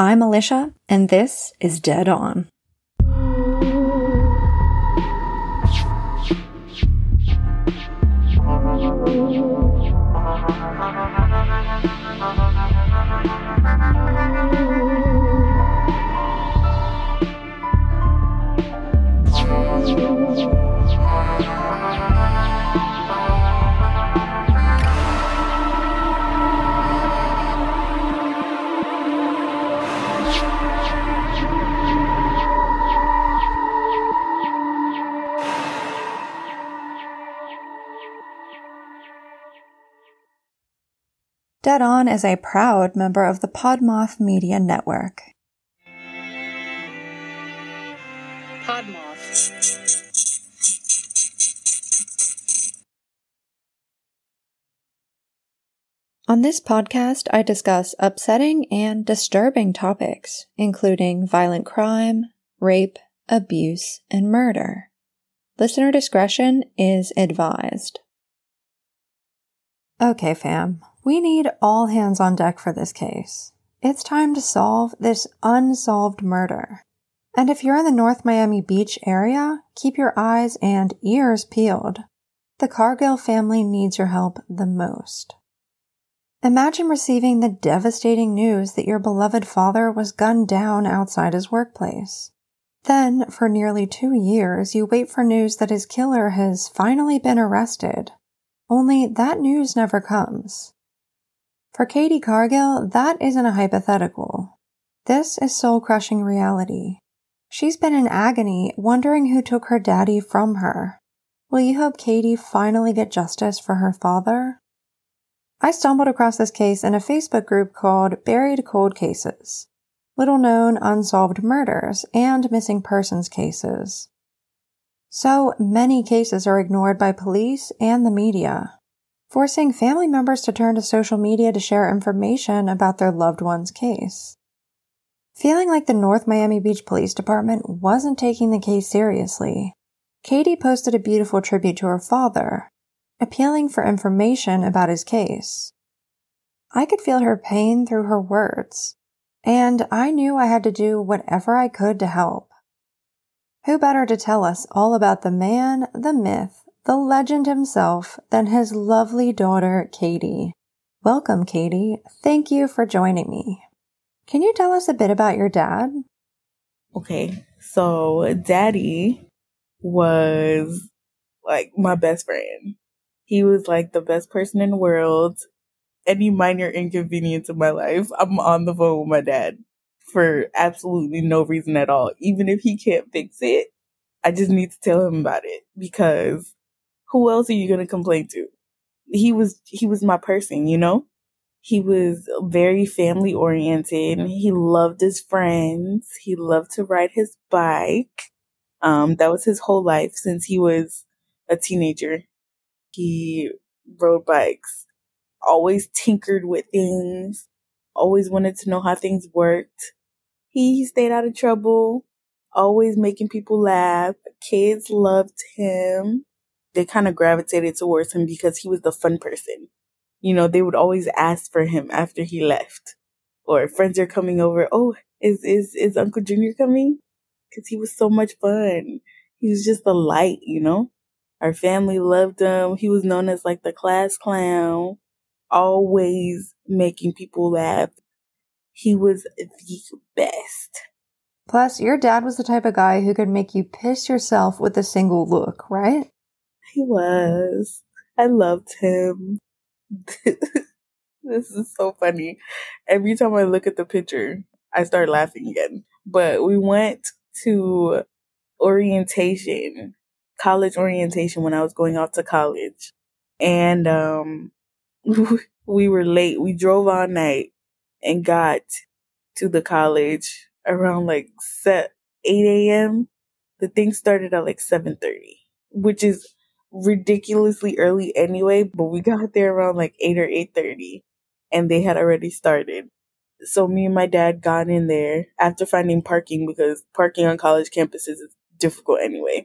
I'm Alicia, and this is Dead On. Dead is a proud member of the Podmoth Media Network. Podmoth. On this podcast, I discuss upsetting and disturbing topics, including violent crime, rape, abuse, and murder. Listener discretion is advised. Okay, fam, we need all hands on deck for this case. It's time to solve this unsolved murder. And if you're in the North Miami Beach area, keep your eyes and ears peeled. The Cargill family needs your help the most. Imagine receiving the devastating news that your beloved father was gunned down outside his workplace. Then, for nearly two years, you wait for news that his killer has finally been arrested. Only that news never comes. For Katie Cargill, that isn't a hypothetical. This is soul crushing reality. She's been in agony, wondering who took her daddy from her. Will you help Katie finally get justice for her father? I stumbled across this case in a Facebook group called Buried Cold Cases, little known unsolved murders and missing persons cases. So many cases are ignored by police and the media forcing family members to turn to social media to share information about their loved one's case. Feeling like the North Miami Beach Police Department wasn't taking the case seriously, Katie posted a beautiful tribute to her father, appealing for information about his case. I could feel her pain through her words, and I knew I had to do whatever I could to help. Who better to tell us all about the man, the myth, the legend himself, than his lovely daughter, Katie. Welcome, Katie. Thank you for joining me. Can you tell us a bit about your dad? Okay, so daddy was like my best friend. He was like the best person in the world. Any minor inconvenience in my life, I'm on the phone with my dad for absolutely no reason at all. Even if he can't fix it, I just need to tell him about it because who else are you going to complain to? He was, he was my person, you know? He was very family oriented. He loved his friends. He loved to ride his bike. Um, that was his whole life since he was a teenager. He rode bikes, always tinkered with things, always wanted to know how things worked. He stayed out of trouble, always making people laugh. Kids loved him they kind of gravitated towards him because he was the fun person. You know, they would always ask for him after he left. Or friends are coming over, oh, is is is Uncle Junior coming? Cuz he was so much fun. He was just a light, you know? Our family loved him. He was known as like the class clown, always making people laugh. He was the best. Plus, your dad was the type of guy who could make you piss yourself with a single look, right? He was. I loved him. this is so funny. Every time I look at the picture, I start laughing again. But we went to orientation, college orientation when I was going off to college. And um we were late. We drove all night and got to the college around like set 8 a.m. The thing started at like 7:30, which is ridiculously early anyway, but we got there around like 8 or 8.30 and they had already started. So me and my dad got in there after finding parking because parking on college campuses is difficult anyway.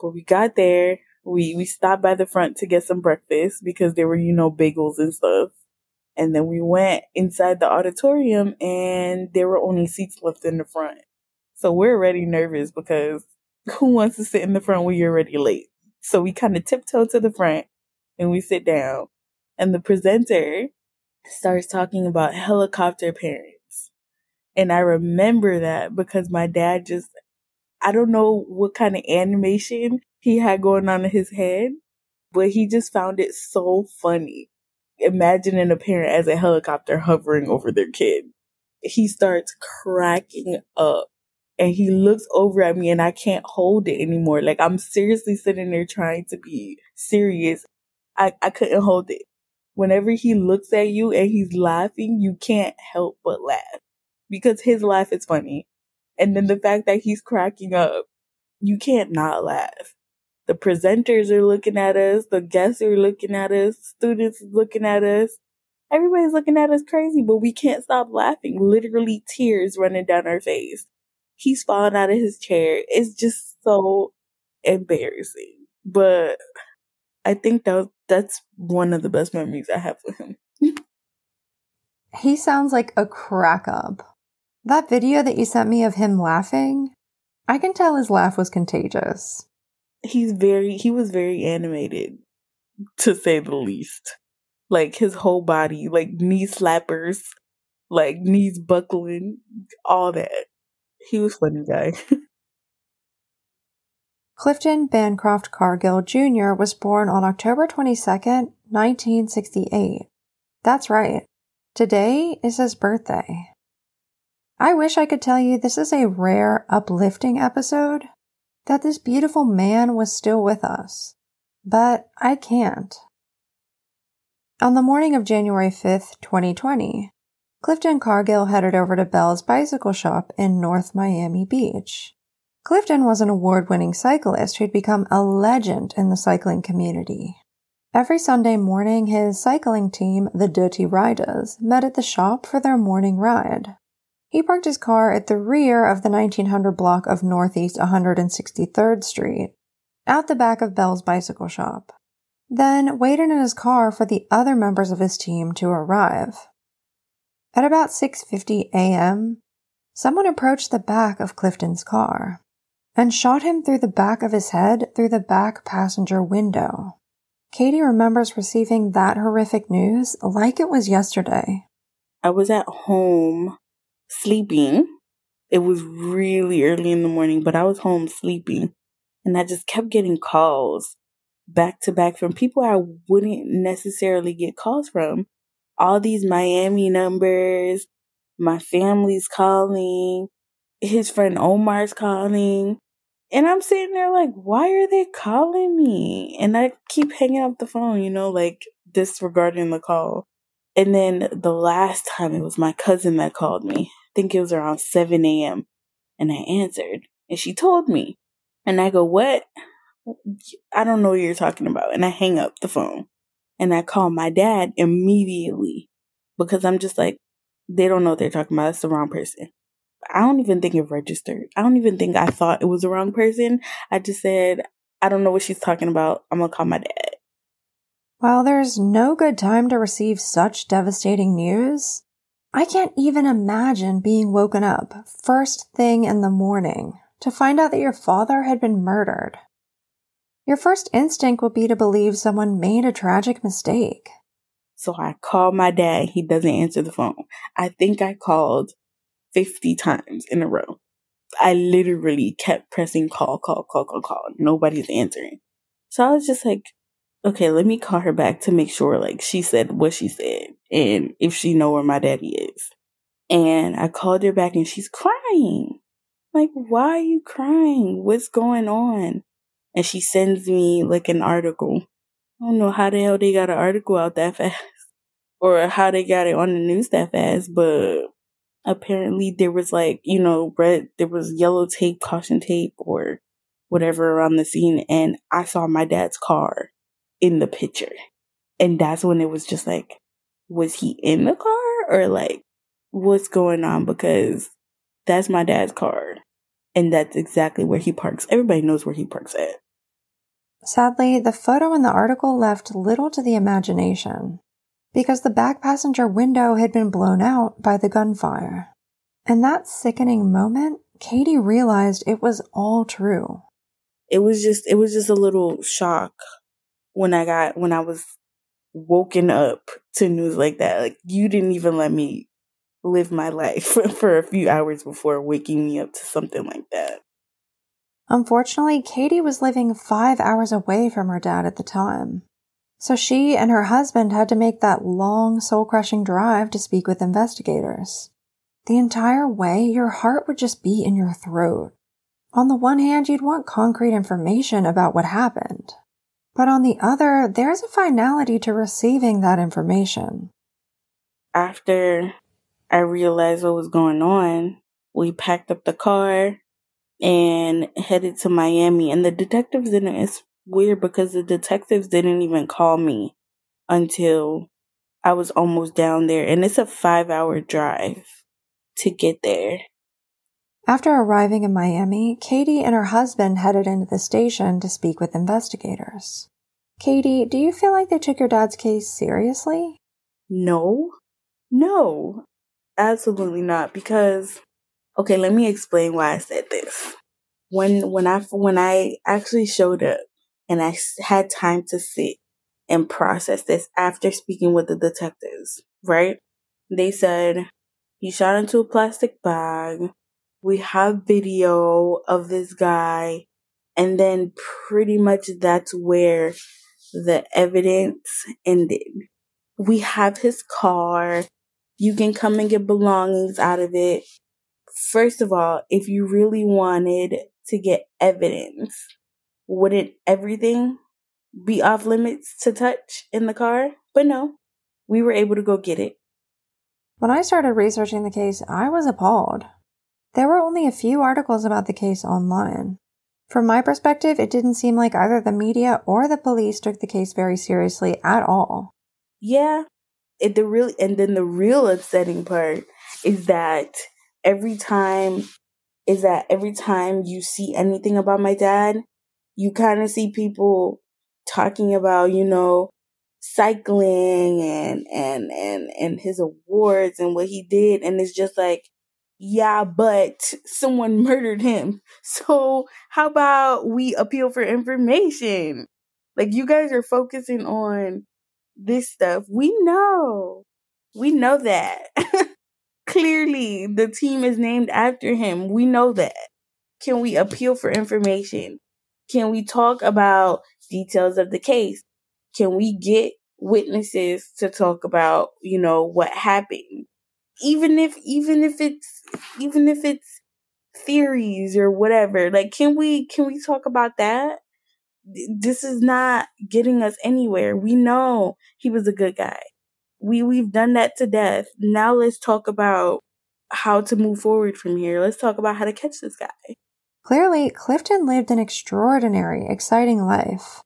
But we got there. We, we stopped by the front to get some breakfast because there were, you know, bagels and stuff. And then we went inside the auditorium and there were only seats left in the front. So we're already nervous because who wants to sit in the front when you're already late? So we kind of tiptoe to the front and we sit down. And the presenter starts talking about helicopter parents. And I remember that because my dad just, I don't know what kind of animation he had going on in his head, but he just found it so funny. Imagining a parent as a helicopter hovering over their kid. He starts cracking up and he looks over at me and I can't hold it anymore. Like I'm seriously sitting there trying to be serious. I, I couldn't hold it. Whenever he looks at you and he's laughing, you can't help but laugh because his laugh is funny. And then the fact that he's cracking up, you can't not laugh. The presenters are looking at us. The guests are looking at us. Students looking at us. Everybody's looking at us crazy, but we can't stop laughing. Literally tears running down our face. He's falling out of his chair. It's just so embarrassing. But I think that that's one of the best memories I have with him. he sounds like a crack up. That video that you sent me of him laughing, I can tell his laugh was contagious. He's very, he was very animated, to say the least. Like his whole body, like knee slappers, like knees buckling, all that. He was funny guy. Clifton Bancroft Cargill Jr. was born on October 22, 1968. That's right. Today is his birthday. I wish I could tell you this is a rare, uplifting episode, that this beautiful man was still with us, but I can't. On the morning of January 5th, 2020, Clifton Cargill headed over to Bell's Bicycle Shop in North Miami Beach. Clifton was an award winning cyclist who'd become a legend in the cycling community. Every Sunday morning, his cycling team, the Dirty Riders, met at the shop for their morning ride. He parked his car at the rear of the 1900 block of Northeast 163rd Street, out the back of Bell's bicycle shop, then waited in his car for the other members of his team to arrive. At about 6:50 a.m., someone approached the back of Clifton's car and shot him through the back of his head through the back passenger window. Katie remembers receiving that horrific news like it was yesterday. I was at home sleeping. It was really early in the morning, but I was home sleeping and I just kept getting calls back to back from people I wouldn't necessarily get calls from. All these Miami numbers, my family's calling, his friend Omar's calling. And I'm sitting there like, why are they calling me? And I keep hanging up the phone, you know, like disregarding the call. And then the last time it was my cousin that called me. I think it was around 7 a.m. And I answered and she told me. And I go, what? I don't know what you're talking about. And I hang up the phone and I call my dad immediately because I'm just like, they don't know what they're talking about. That's the wrong person. I don't even think it registered. I don't even think I thought it was the wrong person. I just said, I don't know what she's talking about. I'm going to call my dad. While there's no good time to receive such devastating news, I can't even imagine being woken up first thing in the morning to find out that your father had been murdered. Your first instinct would be to believe someone made a tragic mistake. So I call my dad. He doesn't answer the phone. I think I called 50 times in a row. I literally kept pressing call, call, call, call, call. Nobody's answering. So I was just like, okay, let me call her back to make sure like she said what she said and if she know where my daddy is. And I called her back and she's crying. Like, why are you crying? What's going on? And she sends me like an article. I don't know how the hell they got an article out that fast or how they got it on the news that fast, but apparently there was like, you know, red, there was yellow tape, caution tape, or whatever around the scene. And I saw my dad's car in the picture. And that's when it was just like, was he in the car or like, what's going on? Because that's my dad's car. And that's exactly where he parks. Everybody knows where he parks at. Sadly, the photo in the article left little to the imagination. because the back passenger window had been blown out by the gunfire. In that sickening moment, Katie realized it was all true. It was just it was just a little shock when I got when I was woken up to news like that. Like you didn't even let me live my life for a few hours before waking me up to something like that. Unfortunately, Katie was living five hours away from her dad at the time. So she and her husband had to make that long, soul crushing drive to speak with investigators. The entire way, your heart would just be in your throat. On the one hand, you'd want concrete information about what happened. But on the other, there's a finality to receiving that information. After I realized what was going on, we packed up the car and headed to Miami. And the detectives didn't, it's weird because the detectives didn't even call me until I was almost down there. And it's a five hour drive to get there. After arriving in Miami, Katie and her husband headed into the station to speak with investigators. Katie, do you feel like they took your dad's case seriously? No. No. Absolutely not because okay, let me explain why I said this. When when I when I actually showed up and I had time to sit and process this after speaking with the detectives, right? They said he shot into a plastic bag. We have video of this guy. And then pretty much that's where the evidence ended. We have his car. You can come and get belongings out of it. First of all, if you really wanted to get evidence, wouldn't everything be off limits to touch in the car? But no, we were able to go get it. When I started researching the case, I was appalled. There were only a few articles about the case online. From my perspective, it didn't seem like either the media or the police took the case very seriously at all. Yeah, it the real and then the real upsetting part is that every time is that every time you see anything about my dad, you kind of see people talking about, you know, cycling and and and and his awards and what he did. And it's just like yeah but someone murdered him. So how about we appeal for information? Like you guys are focusing on this stuff. We know. We know that clearly the team is named after him we know that can we appeal for information can we talk about details of the case can we get witnesses to talk about, you know, what happened? Even if, even if it's, even if it's theories or whatever, like, can we, can we talk about that? This is not getting us anywhere. We know he was a good guy. We, we've done that to death. Now let's talk about how to move forward from here. Let's talk about how to catch this guy. Clearly, Clifton lived an extraordinary, exciting life.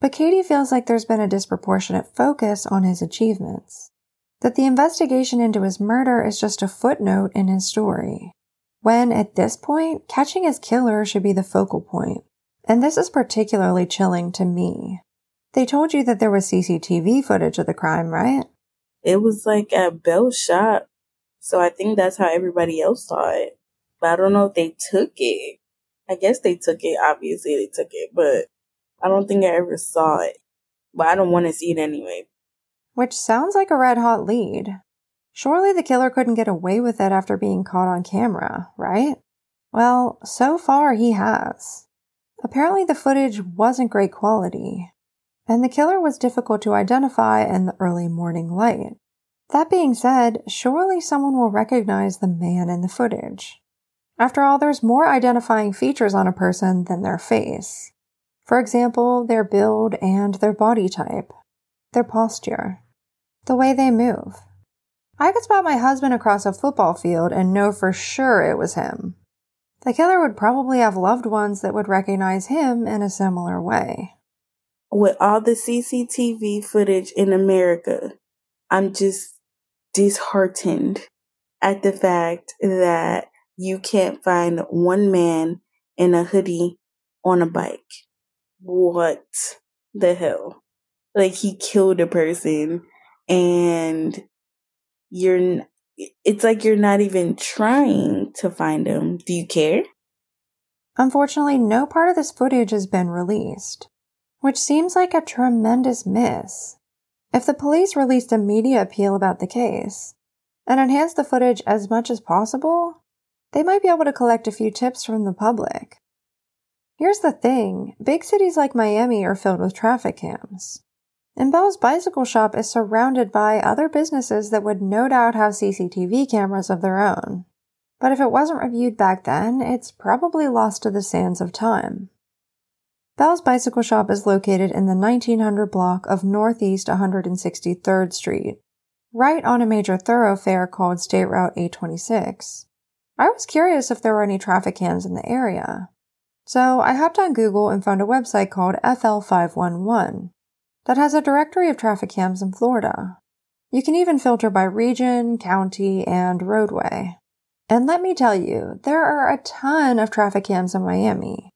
But Katie feels like there's been a disproportionate focus on his achievements. That the investigation into his murder is just a footnote in his story. When, at this point, catching his killer should be the focal point. And this is particularly chilling to me. They told you that there was CCTV footage of the crime, right? It was like at Bell's shop. So I think that's how everybody else saw it. But I don't know if they took it. I guess they took it. Obviously, they took it. But I don't think I ever saw it, but I don't want to see it anyway. Which sounds like a red hot lead. Surely the killer couldn't get away with it after being caught on camera, right? Well, so far he has. Apparently the footage wasn't great quality, and the killer was difficult to identify in the early morning light. That being said, surely someone will recognize the man in the footage. After all, there's more identifying features on a person than their face. For example, their build and their body type, their posture, the way they move. I could spot my husband across a football field and know for sure it was him. The killer would probably have loved ones that would recognize him in a similar way. With all the CCTV footage in America, I'm just disheartened at the fact that you can't find one man in a hoodie on a bike what the hell? Like he killed a person and you're it's like you're not even trying to find him. Do you care? Unfortunately, no part of this footage has been released, which seems like a tremendous miss. If the police released a media appeal about the case and enhanced the footage as much as possible, they might be able to collect a few tips from the public. Here's the thing big cities like Miami are filled with traffic cams. And Bell's bicycle shop is surrounded by other businesses that would no doubt have CCTV cameras of their own. But if it wasn't reviewed back then, it's probably lost to the sands of time. Bell's Bicycle Shop is located in the 1900 block of Northeast 163rd Street, right on a major thoroughfare called State Route 826. I was curious if there were any traffic cams in the area. So I hopped on Google and found a website called FL511 that has a directory of traffic cams in Florida. You can even filter by region, county, and roadway. And let me tell you, there are a ton of traffic cams in Miami.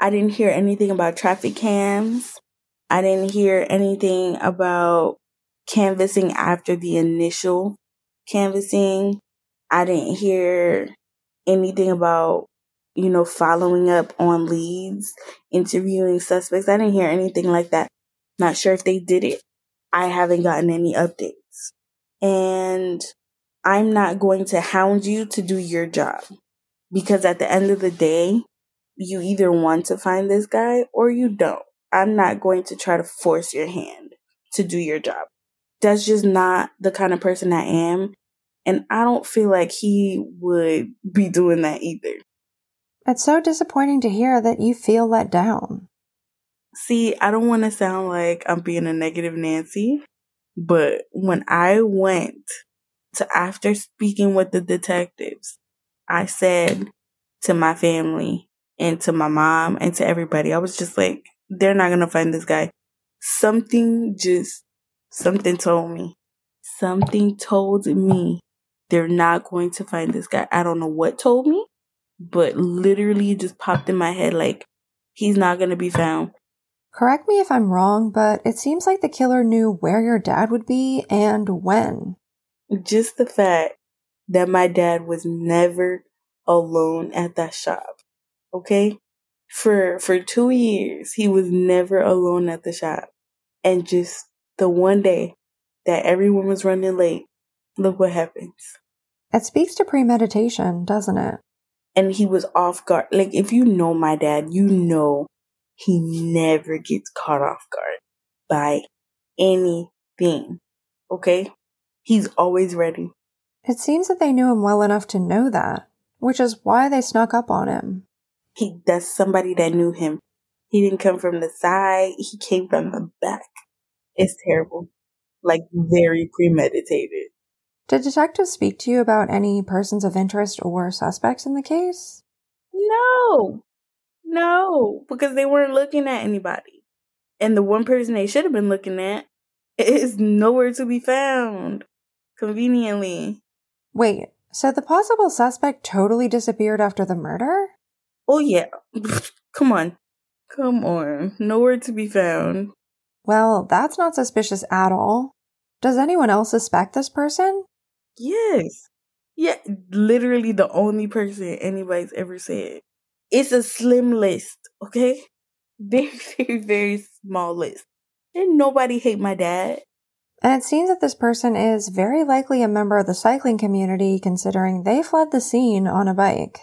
I didn't hear anything about traffic cams. I didn't hear anything about canvassing after the initial canvassing. I didn't hear anything about, you know, following up on leads, interviewing suspects. I didn't hear anything like that. Not sure if they did it. I haven't gotten any updates. And I'm not going to hound you to do your job because at the end of the day, you either want to find this guy or you don't. I'm not going to try to force your hand to do your job. That's just not the kind of person I am. And I don't feel like he would be doing that either. It's so disappointing to hear that you feel let down. See, I don't want to sound like I'm being a negative Nancy, but when I went to after speaking with the detectives, I said to my family, and to my mom and to everybody. I was just like, they're not going to find this guy. Something just, something told me. Something told me they're not going to find this guy. I don't know what told me, but literally just popped in my head like, he's not going to be found. Correct me if I'm wrong, but it seems like the killer knew where your dad would be and when. Just the fact that my dad was never alone at that shop Okay. For, for two years, he was never alone at the shop. And just the one day that everyone was running late, look what happens. It speaks to premeditation, doesn't it? And he was off guard. Like, if you know my dad, you know he never gets caught off guard by anything. Okay? He's always ready. It seems that they knew him well enough to know that, which is why they snuck up on him. He that's somebody that knew him. He didn't come from the side, he came from the back. It's terrible. Like very premeditated. Did detectives speak to you about any persons of interest or suspects in the case? No. No, because they weren't looking at anybody. And the one person they should have been looking at is nowhere to be found. Conveniently. Wait, so the possible suspect totally disappeared after the murder? Oh, yeah. Come on. Come on. Nowhere to be found. Well, that's not suspicious at all. Does anyone else suspect this person? Yes. Yeah, literally the only person anybody's ever said. It's a slim list, okay? Very, very, very small list. And nobody hate my dad. And it seems that this person is very likely a member of the cycling community considering they fled the scene on a bike.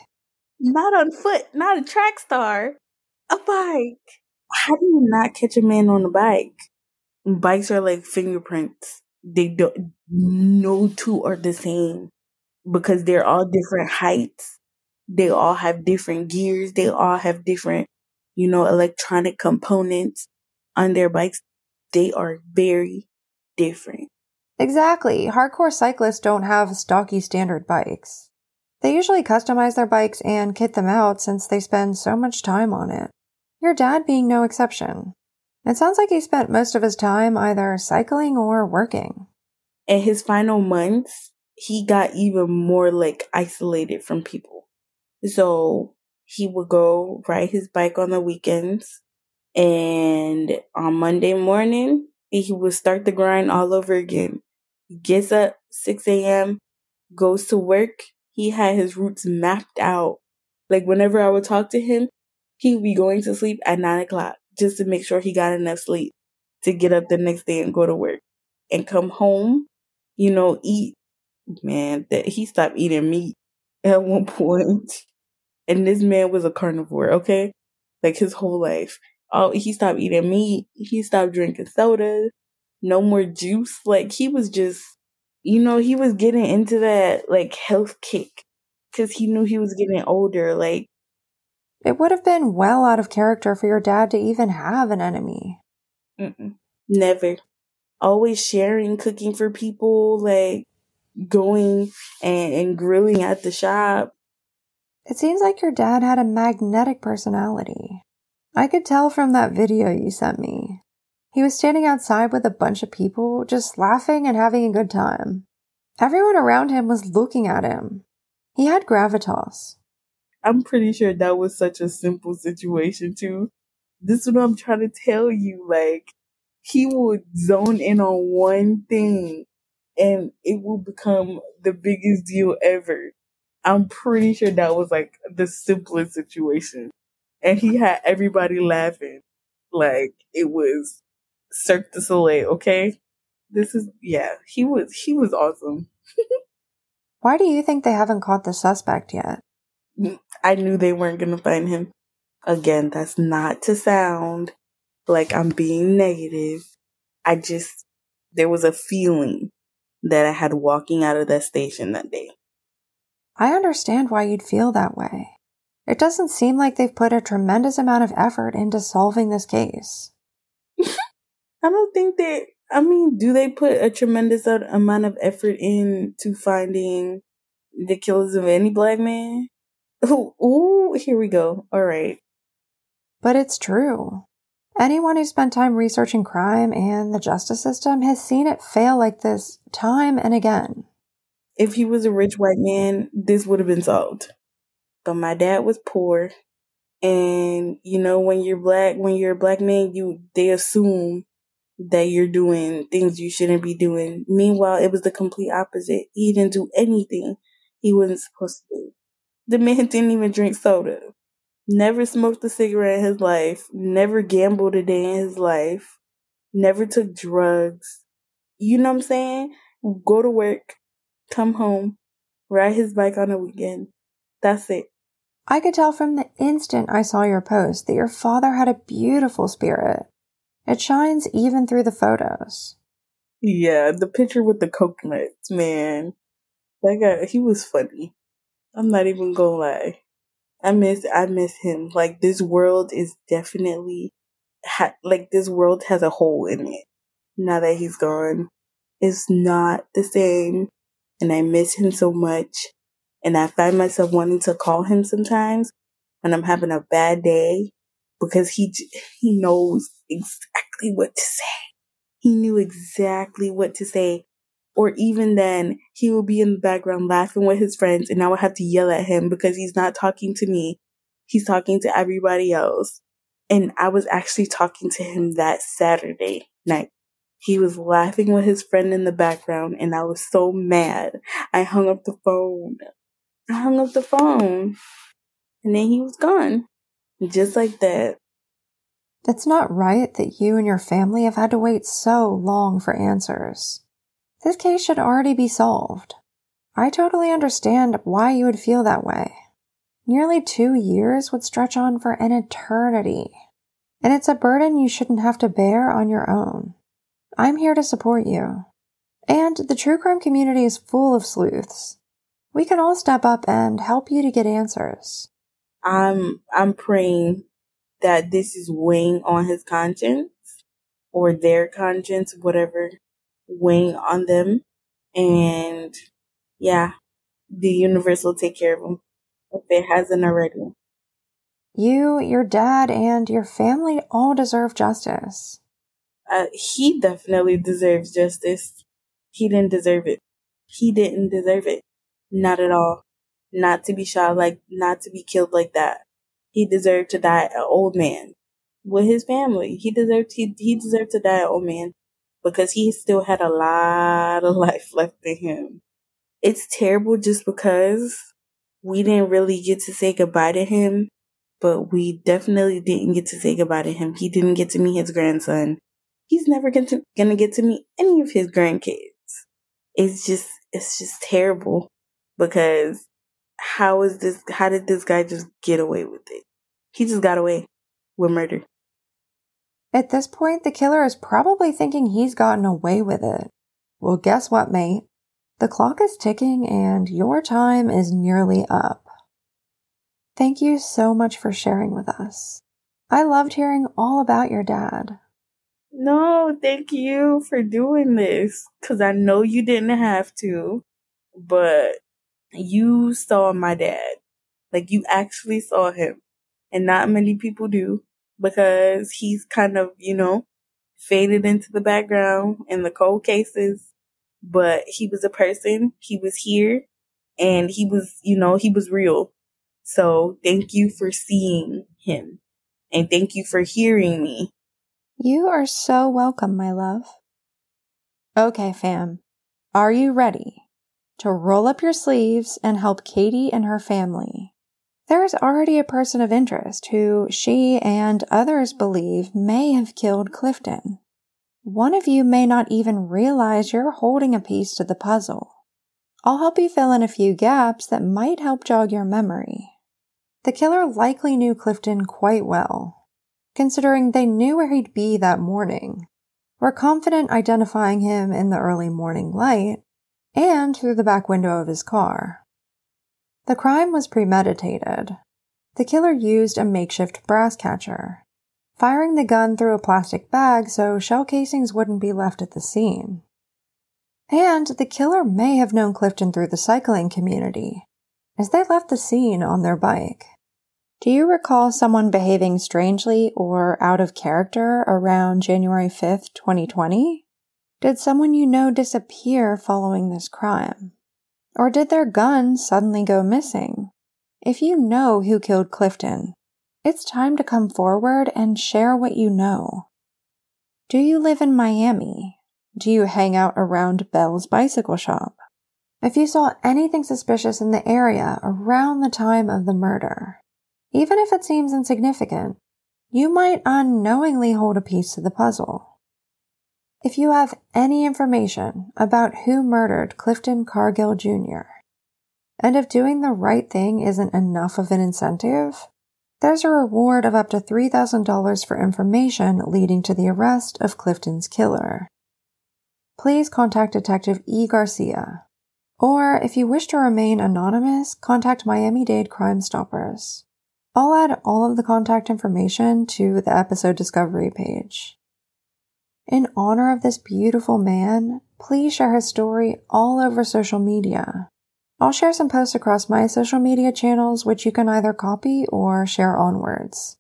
Not on foot, not a track star. A bike. How do you not catch a man on a bike? Bikes are like fingerprints. They don't, no two are the same because they're all different heights. They all have different gears. They all have different, you know, electronic components on their bikes. They are very different. Exactly. Hardcore cyclists don't have stocky standard bikes. They usually customize their bikes and kit them out since they spend so much time on it. Your dad being no exception. It sounds like he spent most of his time either cycling or working. In his final months, he got even more like isolated from people. So he would go ride his bike on the weekends and on Monday morning, he would start the grind all over again. He gets up 6 a.m., goes to work. He had his routes mapped out. Like whenever I would talk to him, he would be going to sleep at 9 o'clock just to make sure he got enough sleep to get up the next day and go to work and come home, you know, eat. Man, that he stopped eating meat at one point. And this man was a carnivore, okay? Like his whole life. Oh, he stopped eating meat. He stopped drinking soda. No more juice. Like he was just, you know, he was getting into that like health kick because he knew he was getting older. Like it would have been well out of character for your dad to even have an enemy. Mm-mm. Never. Always sharing, cooking for people, like going and, and grilling at the shop. It seems like your dad had a magnetic personality. I could tell from that video you sent me. He was standing outside with a bunch of people, just laughing and having a good time. Everyone around him was looking at him. He had gravitas. I'm pretty sure that was such a simple situation, too. This is what I'm trying to tell you. Like, he would zone in on one thing and it will become the biggest deal ever. I'm pretty sure that was like the simplest situation. And he had everybody laughing. Like it was Cirque du Soleil, okay? This is yeah, he was he was awesome. Why do you think they haven't caught the suspect yet? I knew they weren't gonna find him. Again, that's not to sound like I'm being negative. I just there was a feeling that I had walking out of that station that day. I understand why you'd feel that way. It doesn't seem like they've put a tremendous amount of effort into solving this case. I don't think they, I mean, do they put a tremendous amount of effort into finding the killers of any black man? Ooh, ooh, here we go. All right. But it's true. Anyone who spent time researching crime and the justice system has seen it fail like this time and again if he was a rich white man, this would have been solved. But my dad was poor. And you know, when you're black, when you're a black man, you they assume that you're doing things you shouldn't be doing. Meanwhile, it was the complete opposite. He didn't do anything he wasn't supposed to do. The man didn't even drink soda. Never smoked a cigarette in his life. Never gambled a day in his life. Never took drugs. You know what I'm saying? Go to work, come home, ride his bike on a weekend. That's it. I could tell from the instant I saw your post that your father had a beautiful spirit. It shines even through the photos. Yeah, the picture with the coconuts, man. That guy, he was funny. I'm not even gonna lie. I miss, I miss him. Like this world is definitely, ha- like this world has a hole in it. Now that he's gone, it's not the same and I miss him so much. And I find myself wanting to call him sometimes when I'm having a bad day because he, he knows exactly what to say. He knew exactly what to say. Or even then, he will be in the background laughing with his friends and I would have to yell at him because he's not talking to me. He's talking to everybody else. And I was actually talking to him that Saturday night. He was laughing with his friend in the background, and I was so mad. I hung up the phone. I hung up the phone. And then he was gone. Just like that. It's not right that you and your family have had to wait so long for answers. This case should already be solved. I totally understand why you would feel that way. Nearly two years would stretch on for an eternity. And it's a burden you shouldn't have to bear on your own. I'm here to support you. And the true crime community is full of sleuths. We can all step up and help you to get answers. I'm I'm praying that this is weighing on his conscience or their conscience, whatever, weighing on them. And yeah, the universe will take care of them if it hasn't already. You, your dad, and your family all deserve justice uh, he definitely deserves justice. He didn't deserve it. He didn't deserve it. Not at all. Not to be shot like, not to be killed like that. He deserved to die an old man with his family. He deserved, he, he deserved to die an old man. because he still had a lot of life left in him. It's terrible just because we didn't really get to say goodbye to him, but we definitely didn't get to say goodbye to him. He didn't get to meet his grandson. He's never going to, gonna get to meet any of his grandkids. It's just, it's just terrible because how is this, how did this guy just get away with it? He just got away with murder. At this point, the killer is probably thinking he's gotten away with it. Well, guess what, mate? The clock is ticking and your time is nearly up. Thank you so much for sharing with us. I loved hearing all about your dad. No, thank you for doing this because I know you didn't have to, but you saw my dad. Like you actually saw him, and not many people do because he's kind of, you know, faded into the background in the cold cases. But he was a person, he was here, and he was, you know, he was real. So thank you for seeing him. And thank you for hearing me. You are so welcome, my love. Okay, fam. Are you ready to roll up your sleeves and help Katie and her family there is already a person of interest who she and others believe may have killed Clifton. One of you may not even realize you're holding a piece to the puzzle. I'll help you fill in a few gaps that might help jog your memory. The killer likely knew Clifton quite well, considering they knew where he'd be that morning, were confident identifying him in the early morning light and through the back window of his car. The crime was premeditated. The killer used a makeshift brass catcher, firing the gun through a plastic bag so shell casings wouldn't be left at the scene. And the killer may have known Clifton through the cycling community, as they left the scene on their bike. Do you recall someone behaving strangely or out of character around January 5th, 2020? Did someone you know disappear following this crime? Or did their gun suddenly go missing? If you know who killed Clifton, it's time to come forward and share what you know. Do you live in Miami? Do you hang out around Bell's bicycle shop? If you saw anything suspicious in the area around the time of the murder, even if it seems insignificant, you might unknowingly hold a piece to the puzzle. If you have any information about who murdered Clifton Cargill Jr., and if doing the right thing isn't enough of an incentive, there's a reward of up to $3,000 for information leading to the arrest of Clifton's killer. Please contact Detective E. Garcia. Or if you wish to remain anonymous, contact Miami Dade Crime Stoppers. I'll add all of the contact information to the episode discovery page. In honor of this beautiful man, please share his story all over social media. I'll share some posts across my social media channels, which you can either copy or share onwards.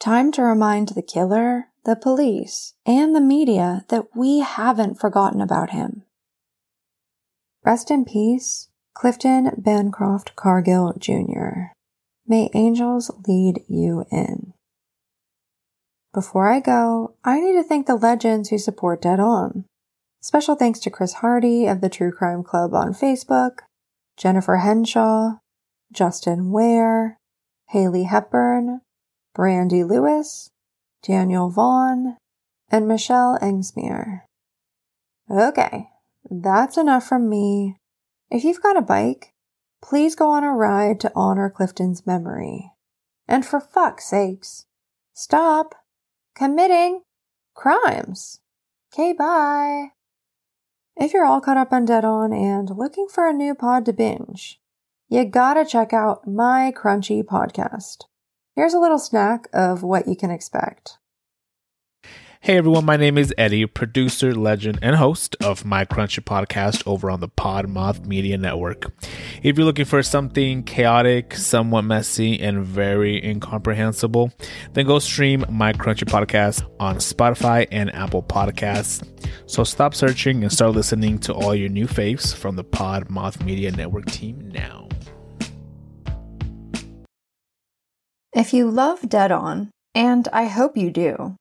Time to remind the killer, the police, and the media that we haven't forgotten about him. Rest in peace, Clifton Bancroft Cargill Jr. May angels lead you in. Before I go, I need to thank the legends who support Dead On. Special thanks to Chris Hardy of the True Crime Club on Facebook, Jennifer Henshaw, Justin Ware, Haley Hepburn, Brandy Lewis, Daniel Vaughn, and Michelle Engsmere. Okay, that's enough from me. If you've got a bike, please go on a ride to honor Clifton's memory. And for fuck's sakes, stop committing crimes. Okay, bye. If you're all caught up on Dead On and looking for a new pod to binge, you gotta check out my Crunchy podcast. Here's a little snack of what you can expect. Hey everyone, my name is Eddie, producer, legend, and host of my Crunchy podcast over on the Podmoth Media Network. If you're looking for something chaotic, somewhat messy, and very incomprehensible, then go stream my Crunchy podcast on Spotify and Apple Podcasts. So stop searching and start listening to all your new faves from the Podmoth Media Network team now. If you love Dead On, and I hope you do,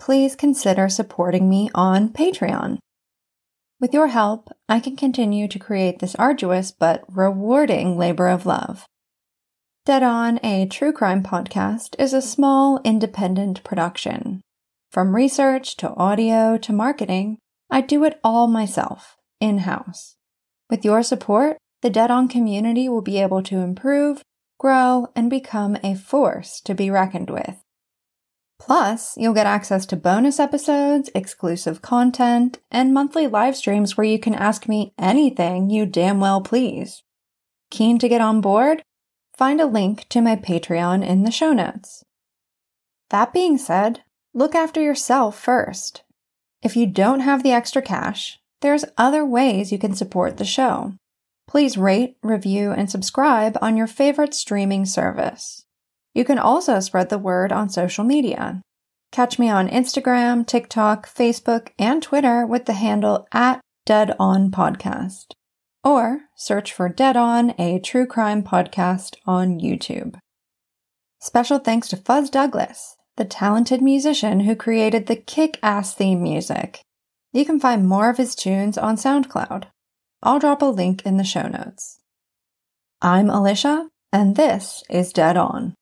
please consider supporting me on Patreon. With your help, I can continue to create this arduous but rewarding labor of love. Dead On, a true crime podcast, is a small, independent production. From research to audio to marketing, I do it all myself, in house. With your support, the Dead On community will be able to improve, grow, and become a force to be reckoned with. Plus, you'll get access to bonus episodes, exclusive content, and monthly live streams where you can ask me anything you damn well please. Keen to get on board? Find a link to my Patreon in the show notes. That being said, look after yourself first. If you don't have the extra cash, there's other ways you can support the show. Please rate, review, and subscribe on your favorite streaming service. You can also spread the word on social media. Catch me on Instagram, TikTok, Facebook, and Twitter with the handle at Dead On Podcast. Or search for Dead On, a true crime podcast on YouTube. Special thanks to Fuzz Douglas, the talented musician who created the kick ass theme music. You can find more of his tunes on SoundCloud. I'll drop a link in the show notes. I'm Alicia, and this is Dead On.